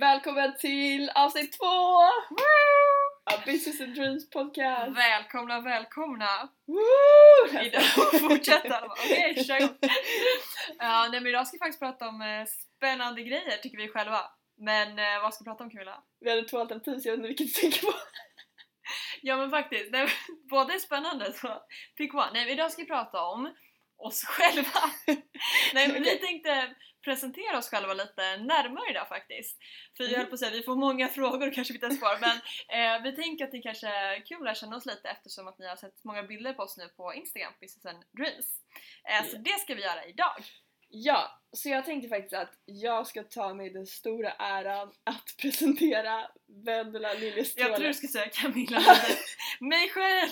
Välkommen till avsnitt två! Av Business and Dreams podcast! Välkomna, välkomna! Woo! Idag fortsätter Okej, kör igång! Ja, nej, men idag ska vi faktiskt prata om eh, spännande grejer tycker vi själva. Men eh, vad ska vi prata om Camilla? Vi hade två alternativ så jag vet inte vilket du tänker på. Ja men faktiskt, nej, båda är spännande så pick one. Nej, men idag ska vi prata om oss själva. nej men vi tänkte presentera oss själva lite närmare idag faktiskt. För jag Mm. höll på att säga, vi får många frågor och kanske vi inte ens svarar men eh, vi tänker att det kanske är kul att lära känna oss lite eftersom att ni har sett många bilder på oss nu på Instagram, Business and Dreams. Eh, Så det ska vi göra idag. Ja, så jag tänkte faktiskt att jag ska ta mig den stora äran att presentera Vendela Liljestråle. Jag tror du skulle säga Camilla. Mig själv!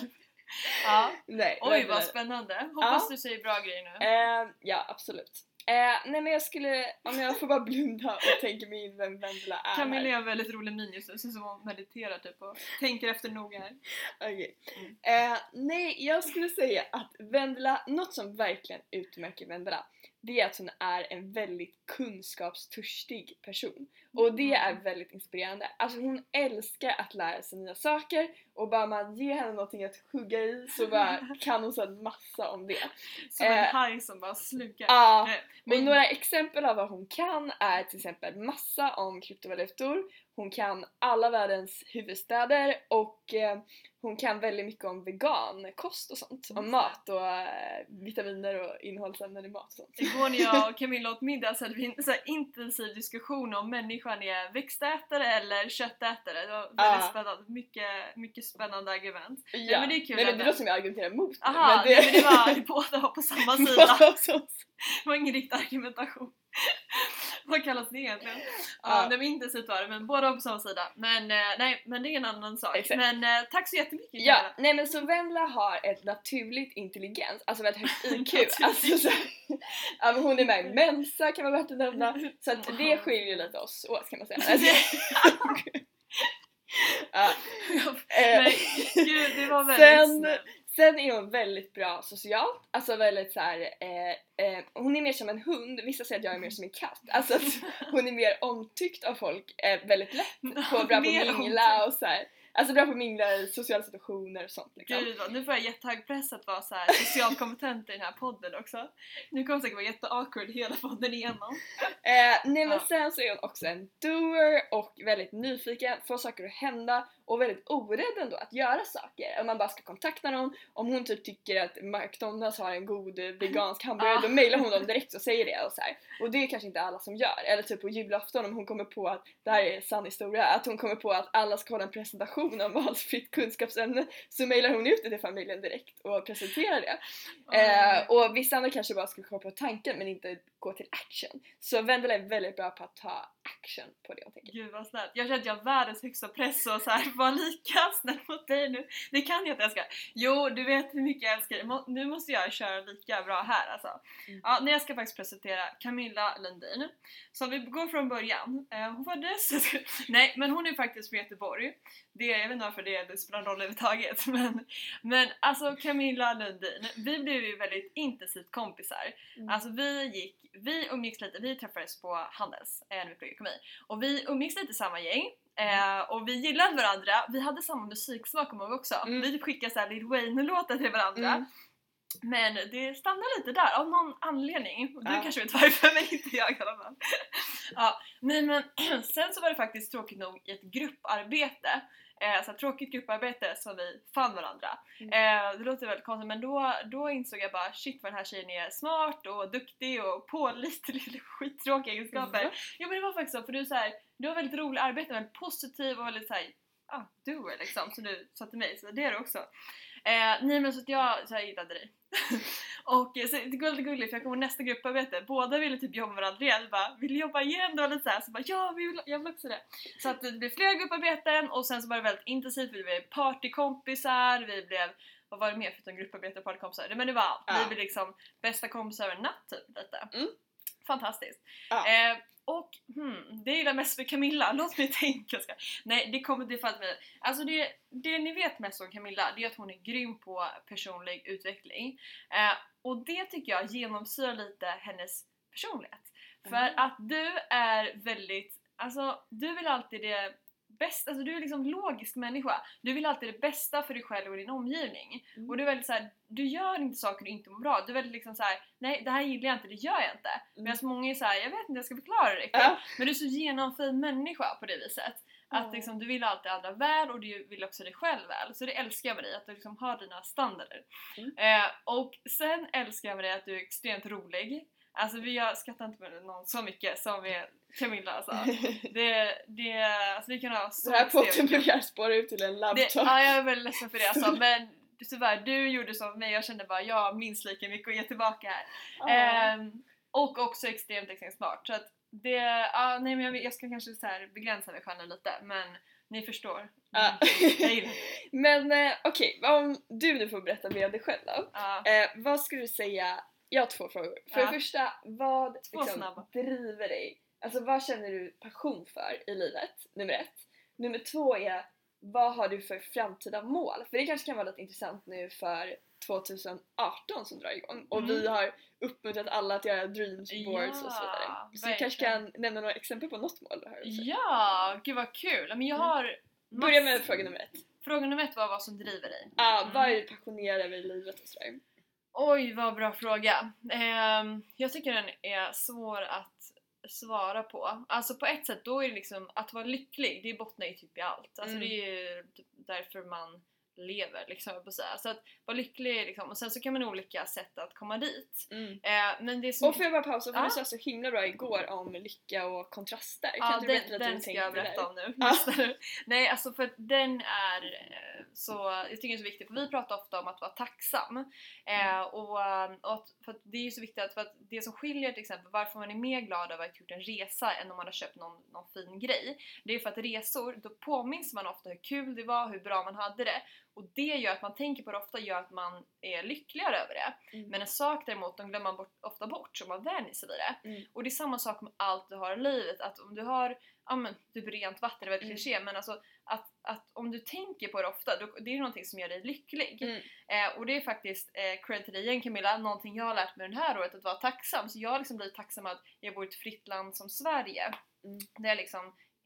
Ja. Nej, Oj vad spännande! Hoppas Ja. du säger bra grejer nu. Eh, ja, absolut. Eh, nej men jag skulle, om jag får bara blunda och tänka mig in vem Vendela är Camilla gör väldigt rolig min just nu, som hon mediterar typ och tänker efter noga här. Okej. Mm. Eh, nej, jag skulle säga att Vendela, något som verkligen utmärker Vendela, det är att hon är en väldigt kunskapstörstig person. Och det är Mm. väldigt inspirerande. Alltså hon älskar att lära sig nya saker och bara man ger henne någonting att hugga i så bara kan hon en massa om det. Som en Eh, haj som bara slukar. Ja, Eh, Men några exempel av vad hon kan är till exempel massa om kryptovalutor, hon kan alla världens huvudstäder och eh, hon kan väldigt mycket om vegankost och sånt. Om mat och eh, vitaminer och innehållsämnen i mat och sånt. Igår när jag och Camilla åt middag så hade vi en så intensiv diskussion om människan är växtätare eller köttätare. Det var väldigt Ja. spännande. Mycket, mycket spännande argument. Ja. men det är kul Nej, men det låter som jag argumenterar emot Aha, men det, men det var båda var på samma sida. Det var ingen riktig argumentation. Vad kallas det egentligen? Ja, Ja. var intensivt var det, men båda på samma sida. Men eh, nej, men det är en annan sak. Exakt. Men eh, tack så jättemycket Ja, Camilla. nej men så Vendela har ett naturligt intelligens, alltså väldigt högt IQ. Alltså, så, ja, hon är med i Mensa kan man att nämna. Så att det skiljer lite oss åt kan man säga. Alltså, ja, eh, Nej, gud det var väldigt Sen- snällt. Sen är hon väldigt bra socialt, alltså väldigt så här, eh, eh, hon är mer som en hund, vissa säger att jag är mer som en katt. Alltså hon är mer omtyckt av folk, eh, väldigt lätt, på, bra på att mingla och så här. Alltså bra på att mingla i sociala situationer och sånt liksom. Gud vad, nu får jag jättehög press att vara så här socialt kompetent i den här podden också. Nu kommer det säkert vara jätteawkward hela podden igenom. Eh, nej men Ja. sen så är hon också en doer och väldigt nyfiken, får saker att hända och väldigt orädd ändå att göra saker. Om man bara ska kontakta någon, om hon typ tycker att McDonalds har en god eh, vegansk hamburgare Ah. då mailar hon dem direkt och säger det och så här. Och det är kanske inte alla som gör. Eller typ på julafton om hon kommer på att, det här är sann historia, att hon kommer på att alla ska hålla en presentation om valfritt kunskapsämne så mailar hon ut det till familjen direkt och presenterar det. Eh, och vissa andra kanske bara skulle komma på tanken men inte gå till action. Så Vendela är väldigt bra på att ta action på det hon tänker. Gud vad snällt. Jag känner att jag har världens högsta press och så här, vara lika snäll mot dig nu. Det kan jag inte älska. Jo, du vet hur mycket jag älskar dig. Nu måste jag köra lika bra här alltså. Mm. Ja, nej, jag ska faktiskt presentera Camilla Lundin. Så vi går från början. Eh, hon föddes... nej, men hon är faktiskt från Göteborg. Det, jag vet inte varför det, det spelar roll överhuvudtaget. Men, men alltså Camilla Lundin, vi blev ju väldigt intensivt kompisar. Mm. Alltså vi gick, vi umgicks lite, vi träffades på Handels eh, när vi pluggade ekonomi. Och vi umgicks lite i samma gäng. Eh, och vi gillade varandra, vi hade samma musiksmak kommer också. Mm. Vi skickade såhär Lil Wayne-låtar till varandra. Mm. Men det stannade lite där av någon anledning. Du Ja. kanske vet varför men inte jag i alla fall. Ja, nej men sen så var det faktiskt tråkigt nog i ett grupparbete. Eh, så tråkigt grupparbete som vi fann varandra. Mm. Eh, det låter väldigt konstigt men då, då insåg jag bara shit vad den här tjejen är smart och duktig och pålitlig. Skittråkiga egenskaper. Va? Ja men det var faktiskt så för du, så här, du har väldigt roliga arbeten, väldigt positiv och väldigt såhär, ah, doer liksom som du sa till mig, så det är du också. Eh, nej men så att jag, så jag gillade dig. och eh, så, det var lite gulligt för jag kommer nästa grupparbete, båda ville typ jobba med varandra igen, bara vill jobba igen då? Lite såhär, så bara ja vi vill, jag vill också det. Så att det blev flera grupparbeten och sen så var det väldigt intensivt, vi blev partykompisar, vi blev vad var det mer förutom grupparbete och partykompisar? Nej, Men det var allt. Ja. Vi blev liksom bästa kompisar över en natt typ lite. Mm. Fantastiskt. Ja. Eh, och hmm, det jag gillar mest med Camilla, låt mig tänka. Ska. Nej, det kommer det för mig. Alltså det, det ni vet mest om Camilla, det är att hon är grym på personlig utveckling. Eh, och det tycker jag genomsyrar lite hennes personlighet. För Mm. att du är väldigt alltså du vill alltid det bästa, alltså du är liksom logisk människa. Du vill alltid det bästa för dig själv och din omgivning. Mm. Och du är väldigt så här, du gör inte saker du inte mår bra. Du är väldigt liksom så här, nej det här gillar jag inte, det gör jag inte. Mm. Medan många är så här, jag vet inte, jag ska förklara det riktigt. Ja. Men du är så genomfin människa på det viset. Att liksom, du vill alltid andra väl och du vill också dig själv väl. Så det älskar jag med dig, att du liksom har dina standarder. Mm. Eh, och sen älskar jag med dig att du är extremt rolig. Alltså vi jag skrattar inte med någon så mycket som med Camilla alltså. Det, det, alltså vi kan ha så Den här podden börjar spåra ut till en det, labbtalk. Ja jag är väldigt ledsen för det alltså men tyvärr du gjorde så med mig, jag kände bara jag har minst lika mycket att ge tillbaka här. Ja. Ehm, och också extremt, extremt smart. Så att det, ja, nej men jag, jag ska kanske så här begränsa mig själv lite men ni förstår. Det. Men eh, okej, om du nu får berätta mer om dig själv då. Eh, vad skulle du säga, jag har två frågor. För Ja. det första, vad liksom, driver dig? Alltså vad känner du passion för i livet? Nummer ett. Nummer två är, vad har du för framtida mål? För det kanske kan vara lite intressant nu för 2018 som drar igång och Mm. vi har uppmuntrat alla att göra dreams boards och så vidare. Ja, Så du kanske kan nämna några exempel på något mål du har? ja, gud vad kul! Men jag Mm. har Börja med fråga nummer ett. Fråga nummer ett var vad som driver dig. Ah, Mm. Vad är du passionerad över i livet och sådär? Oj, vad bra fråga. Ehm, jag tycker den är svår att svara på. Alltså på ett sätt, då är det liksom att vara lycklig, det bottnar ju typ i allt. Alltså Mm. det är ju typ därför man lever liksom, jag på säga. Så att vara lycklig liksom, och sen så kan man olika sätt att komma dit. Mm. Eh, men det som... Och får jag bara pausa, för Ja. du sa så himla bra igår om lycka och kontraster. Kan inte du berätta lite den ska jag berätta om nu. Nu. Nej, alltså för den är eh, så, jag tycker den är så viktig för vi pratar ofta om att vara tacksam. Eh, Mm. och, eh, och att, för att det är ju så viktigt för att det som skiljer till exempel varför man är mer glad över att ha gjort en resa än om man har köpt någon, någon fin grej. Det är för att resor, då påminns man ofta hur kul det var, hur bra man hade det. Och det gör att man tänker på det ofta gör att man är lyckligare över det. Mm. Men en sak däremot, de glömmer man bort, ofta bort som man vänjer sig vid det. Mm. Och det är samma sak med allt du har i livet, att om du har ja men typ rent vatten, det är väldigt Mm. kliché men alltså att, att om du tänker på det ofta, då, det är någonting som gör dig lycklig. Mm. Eh, och det är faktiskt, eh, cred till dig igen Camilla, någonting jag har lärt mig det här året, att vara tacksam. Så jag har liksom blivit tacksam att jag bor i ett fritt land som Sverige. Mm. Där jag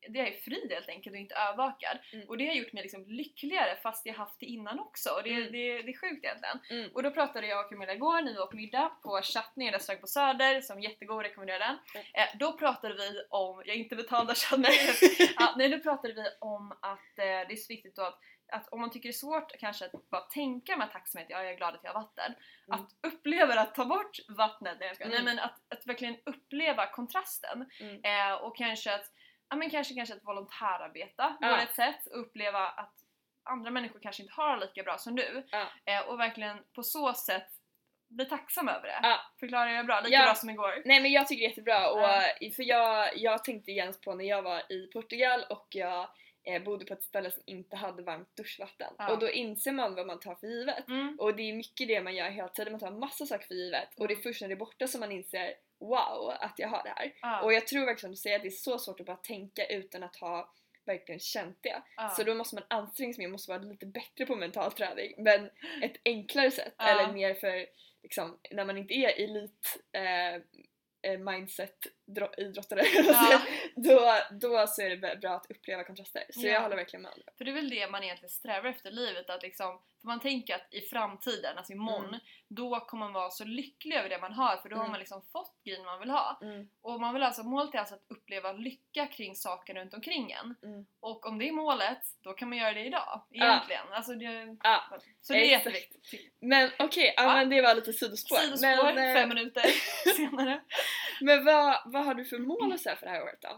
det är fri helt enkelt och inte övervakad. Mm. Och det har gjort mig liksom lyckligare fast jag haft det innan också. Och det, Mm. det, det är sjukt egentligen. Mm. Och då pratade jag och Camilla igår när vi på middag på Chutney, en restaurang på Söder som jättegod, rekommenderar den. Mm. Eh, då pratade vi om, jag inte betalda Chutney, ja, nej då pratade vi om att eh, det är så viktigt då att, att om man tycker det är svårt kanske att bara tänka med tacksamhet, ja jag är glad att jag har vatten. Mm. Att uppleva att ta bort vattnet, nej, jag ska, Mm. nej men att, att verkligen uppleva kontrasten. Mm. Eh, och kanske att, ja men kanske, kanske att volontärarbeta Ja. vore ett sätt, och uppleva att andra människor kanske inte har lika bra som du. Ja. Eh, och verkligen på så sätt bli tacksam över det. Ja. Förklarar jag bra? Lika Ja. bra som igår. Nej men jag tycker det är jättebra och Ja. eh, för jag, jag tänkte genast på när jag var i Portugal och jag eh, bodde på ett ställe som inte hade varmt duschvatten och då inser man vad man tar för givet. Mm. Och det är mycket det man gör hela tiden, man tar massa saker för givet och det är först när det är borta som man inser wow att jag har det här. Ja. Och jag tror verkligen som du säger att det är så svårt att bara tänka utan att ha verkligen känt det. ja. Så då måste man anstränga sig mer, måste vara lite bättre på mental träning men ett enklare sätt Ja. eller mer för liksom, när man inte är elit eh, eh, mindset dro- idrottare Ja. då, då så är det bra att uppleva kontraster. Så Ja. jag håller verkligen med om det. För det är väl det man egentligen strävar efter i livet, att liksom, för man tänker att i framtiden, alltså imorgon, Mm. då kommer man vara så lycklig över det man har för då har Mm. man liksom fått grejen man vill ha. Och man vill alltså, målet är alltså att uppleva lycka kring saker runt omkring en. Mm. Och om det är målet, då kan man göra det idag. Ja. Egentligen. Alltså det, Ja, så det är jätteviktigt. Men okej, ja, Ja. men det var lite sidospår. Sidospår, men, eh, fem minuter senare. men vad, vad har du för mål så här för det här året då?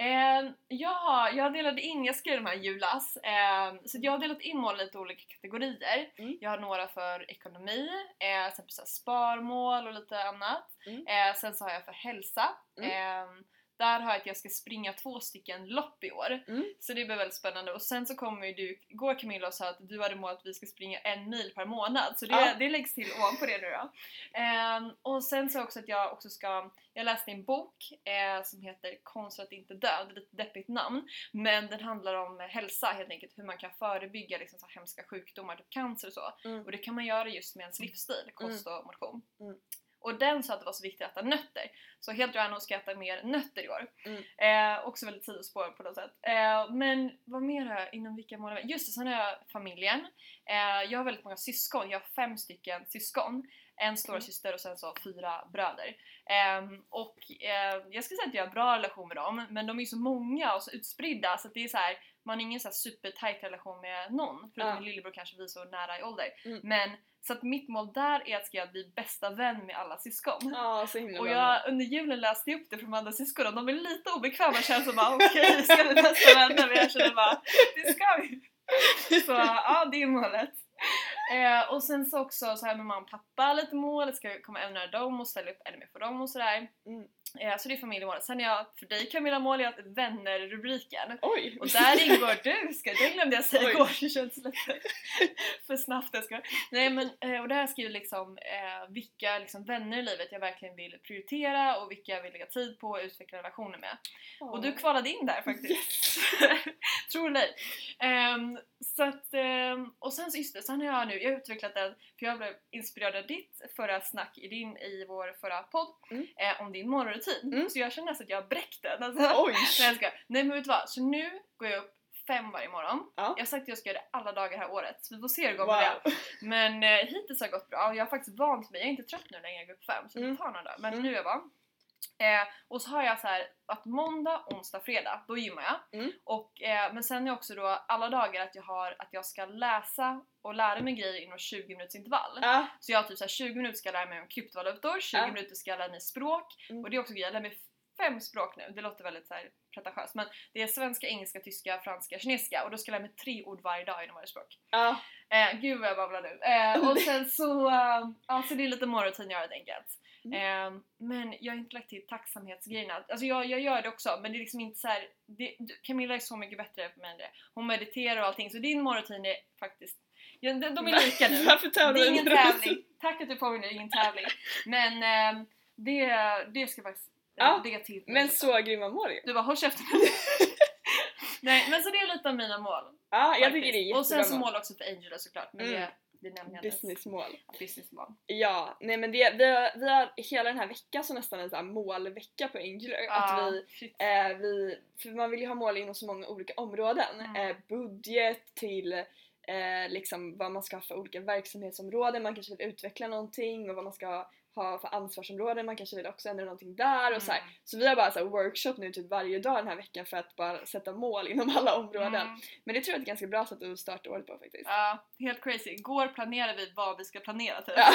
Eh, jag, har, jag delade in, jag skrev de här julas, eh, så jag har delat in mål i lite olika kategorier. Mm. Jag har några för ekonomi, eh, sen så sparmål och lite annat. Mm. Eh, sen så har jag för hälsa. Mm. Där har jag att jag ska springa två stycken lopp i år. Mm. Så det blir väldigt spännande. Och sen så kommer ju du, igår Camilla och sa att du hade mål att vi ska springa en mil per månad. Så det, Ja. det läggs till ovanpå det nu då. Ehm, och sen så också att jag också ska, jag läste en bok eh, som heter Konst att inte dö, det är ett lite deppigt namn. Men den handlar om hälsa helt enkelt, hur man kan förebygga liksom, så hemska sjukdomar, typ cancer och så. Mm. Och det kan man göra just med ens livsstil, kost och motion. Mm. Och den sa att det var så viktigt att äta nötter. Så helt random ska jag äta mer nötter i år. Mm. Eh, också väldigt sidospår på något sätt. Eh, men vad mer har jag inom vilka månader? Just det, sen har jag familjen. Eh, jag har väldigt många syskon, jag har fem stycken syskon. En stora Mm. syster och sen så fyra bröder. Ehm, och eh, jag skulle säga att jag har bra relation med dem, men de är ju så många och så utspridda så det är så här, man har ingen så här supertight relation med någon, förutom Ja. min lillebror kanske vi är så nära i ålder. Mm. Men så att mitt mål där är att ska jag bli bästa vän med alla syskon. Ja, så himla Och jag, under julen läste jag upp det för de andra syskonen, de är lite obekväma känns som bara okej, vi ska bli bästa vänner men jag känner bara det ska vi! Så ja, det är målet. Eh, och sen så också så här med mamma och pappa lite mål, ska jag komma ännu nära dem och ställa upp ännu mer för dem och sådär. Mm. Eh, så det är familjemålet. Sen är jag, för dig Camilla mål att vänner-rubriken. Oj! Och där ingår du, ska, det glömde jag säga igår, det känns lite för snabbt jag ska. Nej men, eh, och där har jag liksom eh, vilka liksom, vänner i livet jag verkligen vill prioritera och vilka jag vill lägga tid på och utveckla relationer med. Och du kvalade in där faktiskt. Tror det eller. Ehm, så att, ehm, och sen så just det, sen har jag nu, jag har utvecklat den, för jag blev inspirerad av ditt förra snack i din, i vår förra podd, Mm. eh, om din morgonrutin. Mm. Så jag känner nästan att jag har bräckt den. Alltså. Oj! Nej jag ska. Nej men vet du vad? Så nu går jag upp fem varje morgon. Ja. Jag har sagt att jag ska göra det alla dagar det här året, så vi får se hur det går med det. Men eh, hittills har det gått bra och jag har faktiskt vant mig, jag är inte trött nu längre jag går upp fem så Mm. det tar några dagar. Men Mm. nu är jag van. Eh, och så har jag så här att måndag, onsdag, fredag, då gymmar jag. Mm. Och, eh, men sen är också då alla dagar att jag har att jag ska läsa och lära mig grejer inom 20 minuters intervall. Ja, Så jag har typ så här 20 minuter ska jag lära mig om kryptovalutor, 20 Ja. minuter ska jag lära mig språk Mm. och det är också grejer, jag lär mig fem språk nu, det låter väldigt så här pretentiöst men det är svenska, engelska, tyska, franska, kinesiska och då ska jag lära mig tre ord varje dag inom varje språk. ja. Eh, gud vad jag babblar nu. Eh, och sen så, eh, ja, så det är lite morgonrutin jag har helt enkelt. Mm. Eh, men jag har inte lagt till tacksamhetsgrejerna. Alltså jag, jag gör det också men det är liksom inte så här, det, Camilla är så mycket bättre för mig än det. Hon mediterar och allting så din morgonrutin är faktiskt, ja, de, de är lika nu. Varför Det är ingen en tävling. Tack att du påminner, ingen tävling. Men eh, det, det ska faktiskt Ja, lägga till. Men så grymma mål ju. Du bara håll käften Nej men så det är lite av mina mål. Ja, jag tycker det är jättebra Och sen så mål också för Angela såklart. Men Mm. det, det nämnde jag inte ens. Businessmål. Businessmål. Ja, nej men det, vi, har, vi har hela den här veckan så nästan en sån målvecka på Angular. Att vi, eh, vi, för man vill ju ha mål inom så många olika områden. Mm. Eh, budget till eh, liksom vad man ska ha för olika verksamhetsområden, man kanske vill utveckla någonting och vad man ska ha för ansvarsområden, man kanske vill också ändra någonting där och så här. Mm. Så vi har bara så workshop nu typ varje dag den här veckan för att bara sätta mål inom alla områden. Mm. Men det tror jag är ett ganska bra sätt att starta året på faktiskt. Ja, helt crazy. Igår planerade vi vad vi ska planera typ. Ja,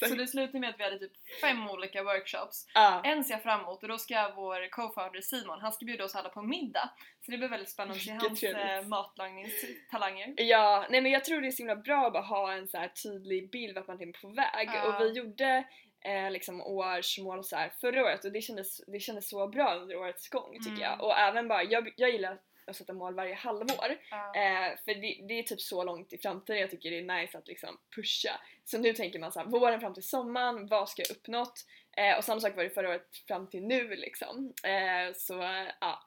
Så det slutade med att vi hade typ fem olika workshops. Ja. En ser jag fram emot och då ska vår co-founder Simon, han ska bjuda oss alla på middag. Så det blir väldigt spännande att se hans trevligt. eh, matlagningstalanger. Ja, nej men jag tror det är så himla bra att bara ha en så tydlig bild vart man är på väg. Ja. Och vi gjorde eh, liksom årsmål så här förra året och det kändes, det kändes så bra under årets gång tycker Mm. jag. Och även bara, jag, jag gillar att sätta mål varje halvår. Ja. Eh, för det, det är typ så långt i framtiden jag tycker det är nice att liksom pusha. Så nu tänker man så här, våren fram till sommaren, vad ska jag uppnått? Eh, och samma sak var det förra året fram till nu liksom. Eh, så ja.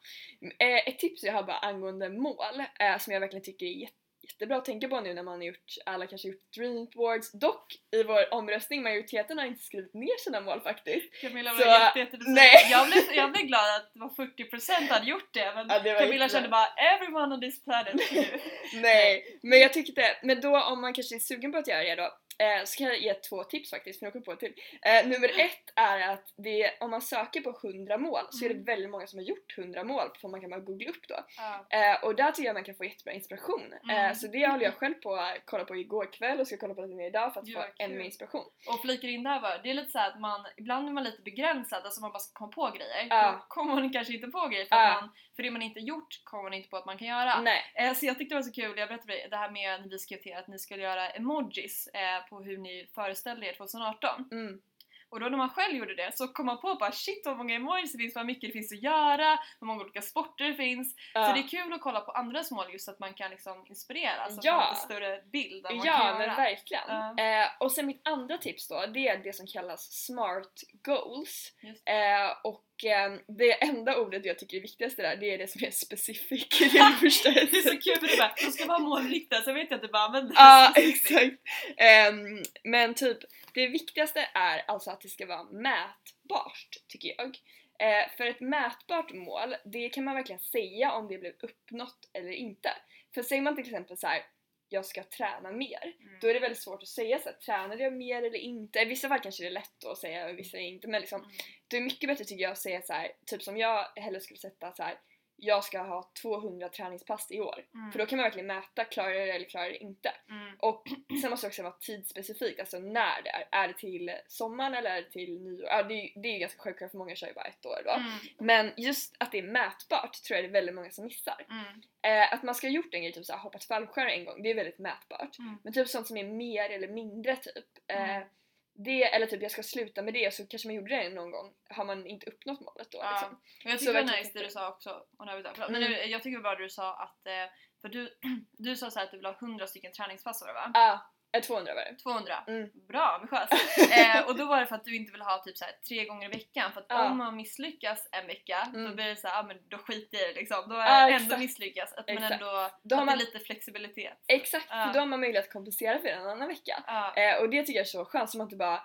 Eh, ett tips jag har bara angående mål eh, som jag verkligen tycker är jätte jättebra att tänka på nu när man har gjort, alla kanske gjort dreamboards. Dock i vår omröstning, majoriteten har inte skrivit ner sina mål faktiskt. Camilla Så, jätte, jättebesviken. nej. Jag blev, jag blev glad att det var 40% hade gjort det men Ja, det var Camilla kände bara everyone on this planet. Nej, men jag tyckte, men då om man kanske är sugen på att göra det då eh, så kan jag ge två tips faktiskt, för jag kom på till. Eh, nummer ett är att det, om man söker på 100 mål så är det Mm. väldigt många som har gjort 100 mål, för man kan bara googla upp då. Ja. Eh, och där tycker jag man kan få jättebra inspiration. Eh, Mm. Så det håller jag själv på att kolla på igår kväll och ska kolla på lite mer idag för att Gud, få ännu mer inspiration. Och flikar in där var, det är lite så att man, ibland är man lite begränsad, alltså man bara ska komma på grejer. Ja. Då kommer man kanske inte på grejer för, Ja. att man, för det man inte gjort kommer man inte på att man kan göra. Nej. Eh, så jag tyckte det var så kul, jag berättade för dig, det här med när vi skrev till att ni skulle göra emojis eh, på hur ni föreställde er 2018. Mm. Och då när man själv gjorde det så kom man på bara shit vad många emojis det finns, vad mycket det finns att göra, hur många olika sporter det finns. Ja. Så det är kul att kolla på andras mål just så att man kan liksom inspireras och Ja. få lite större bild av vad man Ja kan men göra. verkligen. Ja. Eh, och sen mitt andra tips då, det är det som kallas SMART goals. Eh, och det enda ordet jag tycker är viktigast där, det är det som är specific. Det är det första Det är så kul för du bara, de ska vara målinriktade så vet jag att du bara använder Ja, specifikt. exakt. Ehm, men typ, det viktigaste är alltså att det ska vara mätbart, tycker jag. Eh, för ett mätbart mål, det kan man verkligen säga om det blev uppnått eller inte. För säger man till exempel så här: jag ska träna mer, Mm. då är det väldigt svårt att säga så här, tränade jag mer eller inte? I vissa fall kanske det är lätt att säga och vissa inte, men liksom, Mm. det är mycket bättre tycker jag att säga så här, typ som jag hellre skulle sätta så här. Jag ska ha 200 träningspass i år. Mm. För då kan man verkligen mäta, klarar jag det eller klarar jag det inte? Mm. Och sen måste det också vara tidsspecifikt, alltså när det är. Är det till sommaren eller är det till nyår? Ja, det, är, det är ju ganska självklart för många kör ju bara ett år då. Mm. Men just att det är mätbart tror jag det är väldigt många som missar. Mm. Eh, att man ska ha gjort en grej, typ såhär, hoppat fallskärm en gång, det är väldigt mätbart. Mm. Men typ sånt som är mer eller mindre typ. Eh, Mm. Det, eller typ jag ska sluta med det så kanske man gjorde det någon gång, har man inte uppnått målet då Ja. liksom. Och jag Så tycker det var verkligen nice det du sa också, och nu har vi förlåt, men Mm. det- jag tycker det var bra det du sa att, eh, för du, du sa så att du vill ha 100 stycken träningspass var det va? Ja, ah, 200 var det. 200? Mm. Bra, ambitiöst! eh, och då var det för att du inte vill ha typ så här, tre gånger i veckan för att Ja. om man misslyckas en vecka då Mm. blir det så här, ah, men då skiter jag i det liksom. Då Ja, jag ändå exakt. misslyckas. Att man Exakt. ändå Då har man- lite flexibilitet. Exakt, Ja. för då har man möjlighet att kompensera för en annan vecka. Ja. Eh, och det tycker jag är så skönt, som att du bara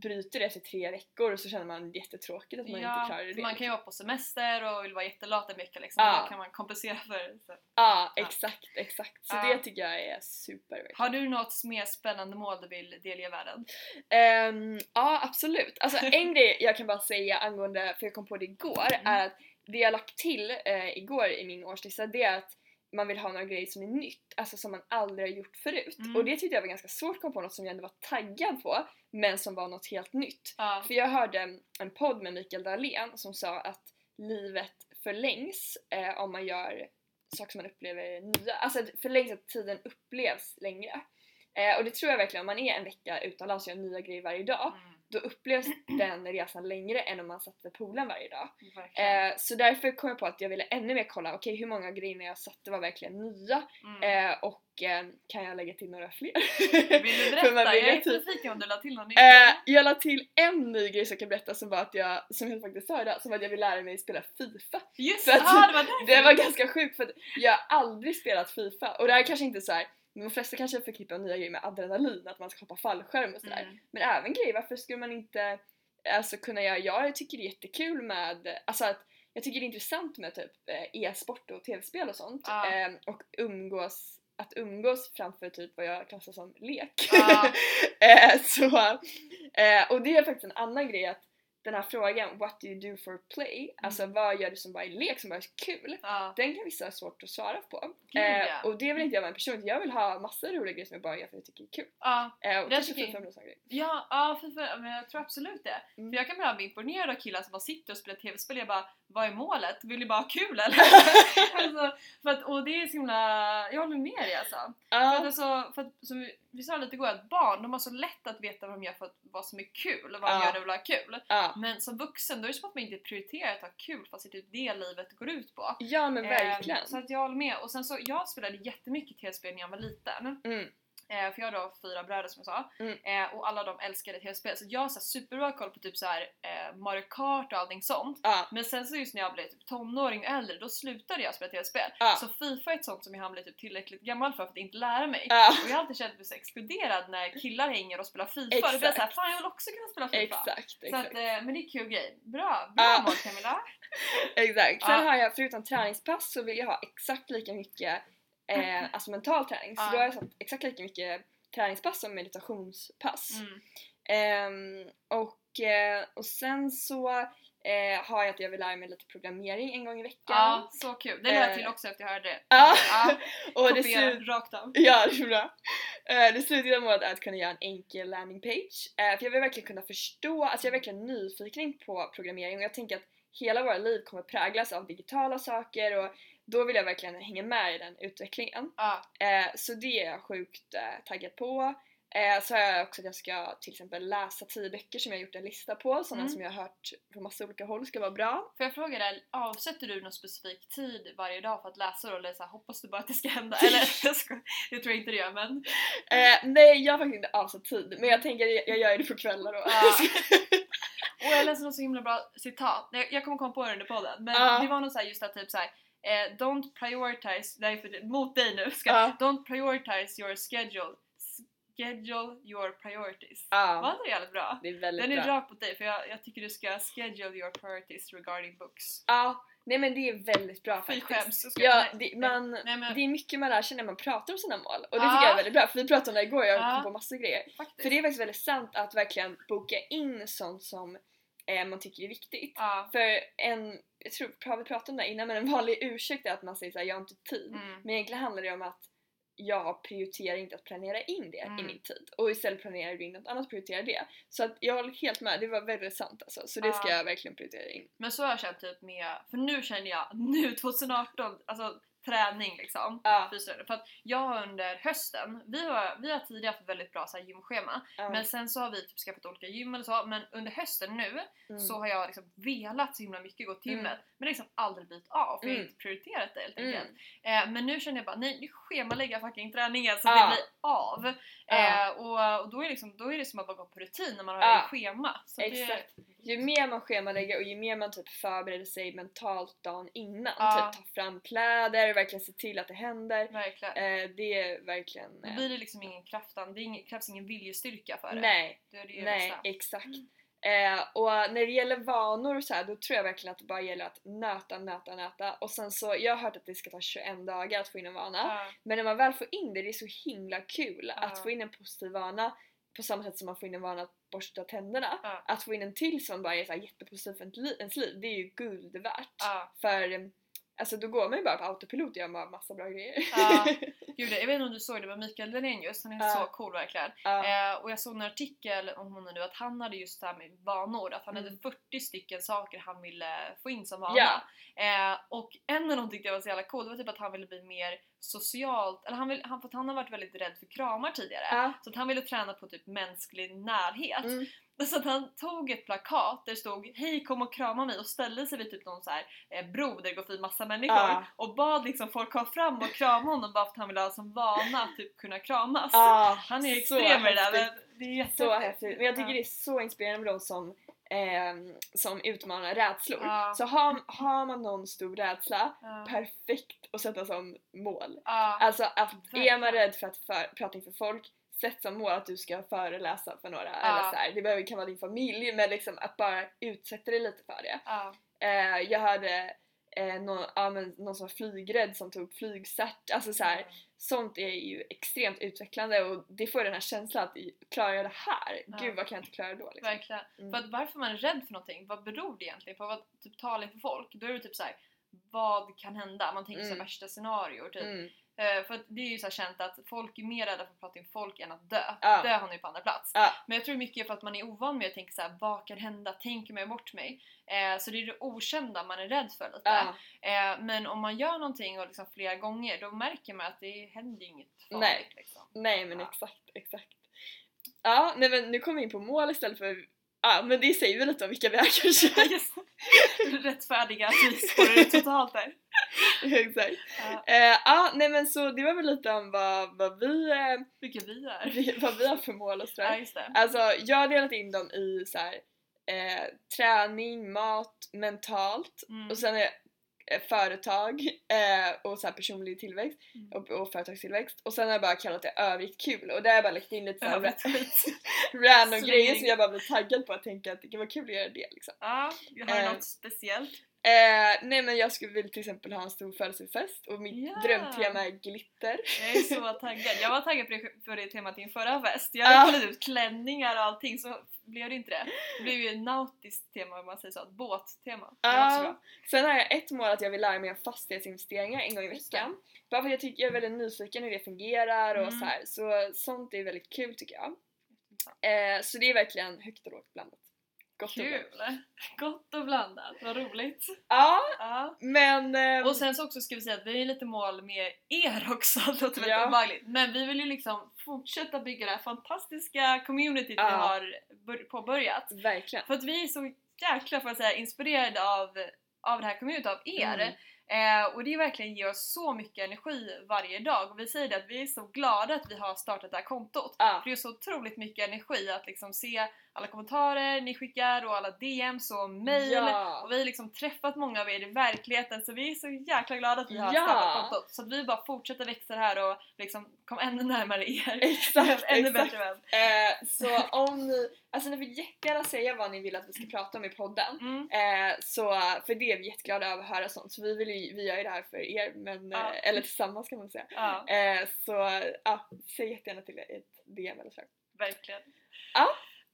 bryter det efter tre veckor och så känner man jättetråkigt att man inte klarade det. man kan ju vara på semester och vill vara jättelat en vecka liksom. Ja. Då kan man kompensera för det. Ja, Ja. exakt, exakt. Så Ja. det tycker jag är super. Har du något mer spännande mål du vill delge världen? Ehm, ja, absolut. Alltså en grej jag kan bara säga angående, för jag kom på det igår, Mm. är att det jag lagt till eh, igår i min årslista det är att man vill ha några grejer som är nytt, alltså som man aldrig har gjort förut. Mm. Och det tyckte jag var ganska svårt att komma på något som jag ändå var taggad på, men som var något helt nytt. Ja. För jag hörde en podd med Mikael Dahlén som sa att livet förlängs eh, om man gör saker som man upplever nya. Alltså förlängs att tiden upplevs längre. Eh, och det tror jag verkligen, om man är en vecka utomlands och gör nya grejer varje dag, Mm, då upplevs den resan längre än om man satt vid poolen varje dag. Eh, så därför kom jag på att jag ville ännu mer kolla, okej hur många grejer jag satte var verkligen nya Mm. eh, och eh, kan jag lägga till några fler? Vill du berätta? Jag är typ- nyfiken om du la till någon ny Eh, jag la till en ny grej som jag kan berätta som var att jag, som jag faktiskt sa idag, som var att jag vill lära mig spela FIFA. Just det, ah, det var därför. Det var ganska sjukt för att jag har aldrig spelat FIFA och det här är kanske inte så här. De flesta kanske förknippar nya grejer med adrenalin, att man ska hoppa fallskärm och sådär. Mm. Men även grejer, varför skulle man inte alltså, kunna göra, jag tycker det är jättekul med, alltså att jag tycker det är intressant med typ eh, e-sport och tv-spel och sånt. Eh, och umgås, att umgås framför typ vad jag klassar som lek. Ja. eh, så, eh, och det är faktiskt en annan grej att den här frågan, what do you do for play? Alltså vad gör du som bara är lek, som bara är kul? Ja. Den kan vissa ha svårt att svara på. Gud, eh, ja. och det vill inte jag vara en person, jag vill ha massa roliga grejer som jag bara gör för att jag tycker det är kul. Ja. Eh, och Det kanske tycker jag- FIFA är en sån grej. Ja, ja för, för, men jag tror absolut det. Mm. För jag kan bara bli imponerad av killar som bara sitter och spelar tv-spel jag bara Vad är målet? Vill ni bara ha kul eller? alltså, för att, och det är så himla... Jag håller med dig alltså. För att, Ja, alltså för att, som vi, vi sa lite igår att barn de har så lätt att veta vad de gör för att, vad som är kul och vad de Ja. gör när de vill ha kul. ja. Men som vuxen då är det som att man inte prioriterar att ha kul fast det är typ det livet går ut på. ja men verkligen. Ehm, så att jag håller med. Och sen så, jag spelade jättemycket tv-spel när jag var liten. Mm. Eh, för jag har då fyra bröder som jag sa. Mm. Eh, och alla de älskade tv-spel. Så jag har så superbra koll på typ så här, eh, Mario Kart och allting sånt. Ja, Men sen så just när jag blev typ tonåring och äldre då slutade jag spela tv-spel. Ja. Så Fifa är ett sånt som jag har blivit typ tillräckligt gammal för, för att inte lära mig. ja. Och jag har alltid känt mig så exkluderad när killar hänger och spelar Fifa. Exakt. Då blir jag såhär, fan jag vill också kunna spela Fifa. Exakt, Så att, exakt. eh, men det är kul grej. Bra, bra Ja. mål Camilla. exakt. Sen har jag, förutom träningspass så vill jag ha exakt lika mycket eh, alltså mental träning. Så då har jag satt exakt lika mycket träningspass som meditationspass. Mm. Ehm, och, eh, och sen så eh, har jag att jag vill lära mig lite programmering en gång i veckan. Ja, så kul. Det la jag Eh. till också efter jag hörde det. Ja. ja och det slut, rakt av. Ja, det är bra. Eh, det slutliga målet är att kunna göra en enkel landing page. Eh, för jag vill verkligen kunna förstå, alltså jag är verkligen nyfiken på programmering och jag tänker att hela våra liv kommer präglas av digitala saker och då vill jag verkligen hänga med i den utvecklingen. Ja. Eh, så det är jag sjukt eh, taggad på. Eh, så har jag också att jag ska till exempel läsa 10 böcker som jag har gjort en lista på, sådana Mm. som jag har hört från massa olika håll ska vara bra. Får jag fråga dig, avsätter du någon specifik tid varje dag för att läsa då? Eller så här, hoppas du bara att det ska hända? Eller jag skojar, det tror jag inte du gör men... Eh, nej, jag har faktiskt inte avsatt tid men jag tänker att jag, jag gör det på kvällar då. Ja. Och jag läste något så himla bra citat, jag, jag kommer komma på det under podden, men Ja. det var något såhär just att typ såhär eh, Don't prioritize, nej för, mot dig nu, ska, Ja. don't prioritize your schedule, schedule your priorities. Ja, Var det jävligt bra? det är väldigt Den är bra. mot dig för jag, jag tycker du ska schedule your priorities regarding books. Ja, nej men det är väldigt bra Fy faktiskt. ska- Ja, det, man, nej, men det är mycket man lär sig när man pratar om sina mål och det tycker jag är väldigt bra för vi pratade om det igår och jag Ja. kom på massor grejer. faktiskt. För det är faktiskt väldigt sant att verkligen boka in sånt som eh, man tycker är viktigt. Ja. För en, jag tror har vi pratat om det här innan men en vanlig ursäkt är att man säger såhär jag har inte tid. Mm. Men egentligen handlar det om att jag prioriterar inte att planera in det i Mm. min tid och istället planerar du in något annat prioriterar det. Så att jag håller helt med, det var väldigt sant alltså. Så det ska Ja. jag verkligen prioritera in. Men så har jag känt typ med, för nu känner jag, nu 2018, alltså träning liksom. Ja. För att jag under hösten, vi har, vi har tidigare haft väldigt bra så här, gymschema ja. men sen så har vi typ skaffat olika gym eller så men under hösten nu Mm. så har jag liksom velat så himla mycket gå till Mm. gymmet men liksom aldrig blivit av för jag har Mm. inte prioriterat det helt Mm. enkelt. Eh, men nu känner jag bara nej nu schemalägger jag fucking träningen så Ja. det blir av. Eh, och, och då, är liksom, då är det som att bara gå på rutin när man har Ja. ett schema. Så Exakt. Ju mer man schemalägger och ju mer man typ förbereder sig mentalt dagen innan, Ja. typ ta fram kläder, verkligen se till att det händer. Eh, det är verkligen... Då Eh, blir det liksom ingen kraftan, det krävs ingen viljestyrka för det. nej, Det är det nej, exakt. Eh, och när det gäller vanor och så här, då tror jag verkligen att det bara gäller att nöta, nöta, nöta. Och sen så, jag har hört att det ska ta 21 dagar att få in en vana. Ja. Men när man väl får in det, det är så himla kul Ja. att få in en positiv vana på samma sätt som man får in en vana att borsta tänderna. Ja. Att få in en till som bara är så här jättepositiv för ens li- ens liv, det är ju guld värt. Ja. För eh, alltså då går man ju bara på autopilot och gör bara massa bra grejer. Ja. Gud, jag vet inte om du såg det med Mikael Lenenius, han är Ja. så cool verkligen. Eh, och jag såg en artikel om honom nu att han hade just det här med vanor, att han Mm. hade 40 stycken saker han ville få in som vana. Eh, och en av dem tyckte jag var så jävla cool, det var typ att han ville bli mer socialt, eller han, vill, han, för att han har varit väldigt rädd för kramar tidigare. Ja. Så att han ville träna på typ mänsklig närhet. Mm. Så att han tog ett plakat där det stod Hej kom och krama mig och ställde sig vid typ någon så här, eh, bro där det går förbi massa människor Ja. och bad liksom folk komma fram och krama honom bara för att han ville ha som vana att typ kunna kramas. Ah, Han är extrem med det där men det är jättehäftigt. Så häftigt. Men jag tycker Ja. det är så inspirerande med de som, ehm, som utmanar rädslor. Ja. Så har, har man någon stor rädsla, Ja. perfekt att sätta som mål. Ja. Alltså att är man rädd för att för, prata inför folk, sätt som mål att du ska föreläsa för några. Eller så här, det behöver, kan vara din familj men liksom att bara utsätta dig lite för det. Eh, jag hörde eh, någon, ja, men, någon som var flygrädd som tog flygcert. Alltså så här, sånt är ju extremt utvecklande och det får den här känslan att klarar jag det här? Ja. Gud vad kan jag inte klara då? Liksom. Verkligen. Mm. För att varför man är rädd för någonting, vad beror det egentligen på? Vad typ talar inför folk? Då är det typ så här. vad kan hända? Man tänker Mm. värsta scenarier typ. Mm. Eh, för det är ju så här känt att folk är mer rädda för att prata inför folk än att dö. Ja. Dö har ni på andra plats. Ja. Men jag tror mycket för att man är ovan med att tänka så här, vad kan hända? Tänker mig bort mig? Eh, så det är det okända man är rädd för lite. Ja. Eh, men om man gör någonting och liksom flera gånger då märker man att det händer inget farligt. Nej. Liksom. Nej men exakt, exakt. Ja, nej men nu kommer vi in på mål istället för Ja men det säger väl lite om vilka vi är kanske. Rättfärdiga att vi spårar totalt där. exakt. Ja, Eh, Ja nej men så det var väl lite om vad, vad, vi, eh, vilka vi är. vad vi har för mål och sådär. Ja. Alltså jag har delat in dem i så här, eh, träning, mat, mentalt Mm. och sen är eh, företag eh, och så personlig tillväxt Mm. och, och företagstillväxt och sen har jag bara kallat det övrigt kul och där har jag bara lagt in lite så här Övrigt skit. random Släng grejer som jag bara blir taggad på att tänka att det kan vara kul att göra det liksom. Ja, har Eh. något speciellt. Eh, nej men jag skulle vilja till exempel ha en stor födelsedagsfest och mitt Ja. drömtema är glitter. Jag är så taggad. Jag var taggad på det, på det temat i din förra fest. Jag Ja. hade kollat ut klänningar och allting så blev det inte det. Det blev ju ett nautiskt tema om man säger så, ett båttema. Ja. bra. Sen har jag ett mål att jag vill lära mig om fastighetsinvesteringar en gång i veckan. Bara för att jag, tycker, jag är väldigt nyfiken hur det fungerar och Mm. så här. Så sånt är väldigt kul tycker jag. Eh, så det är verkligen högt och lågt blandat. Gott och blandat. Kul! Gott och blandat, vad roligt. Ja, Ja. men... ehm, Och sen så också ska vi säga att vi är lite mål med er också, det låter väldigt Ja. obehagligt. Men vi vill ju liksom fortsätta bygga det här fantastiska communityt vi Ja. har bör- påbörjat. verkligen. För att vi är så jäkla får jag säga, inspirerade av, av det här communityt, av er. Mm. Eh, och det verkligen ger oss så mycket energi varje dag. Och vi säger det att vi är så glada att vi har startat det här kontot. Ja, För det är så otroligt mycket energi att liksom se alla kommentarer ni skickar och alla DMs och mail. Ja. Och vi har liksom träffat många av er i verkligheten så vi är så jäkla glada att vi har Ja. startat kontot. Så att vi bara fortsätter växa det här och liksom komma ännu närmare er. Exakt, ännu exakt. bättre vän. Eh, så om ni, alltså ni får jättegärna säga vad ni vill att vi ska prata om i podden. Mm. Eh, så, för det är vi jätteglada över att höra sånt. Så vi, vill ju, vi gör ju det här för er, men, Ja. eh, eller tillsammans kan man säga. Ja, Eh, så ja, säg jättegärna till ett DM eller så. verkligen. Ja.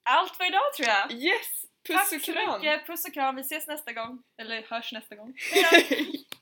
Allt för idag tror jag. Yes! Puss Tack och så kram! mycket, puss och kram. Vi ses nästa gång. Eller hörs nästa gång. Hej då!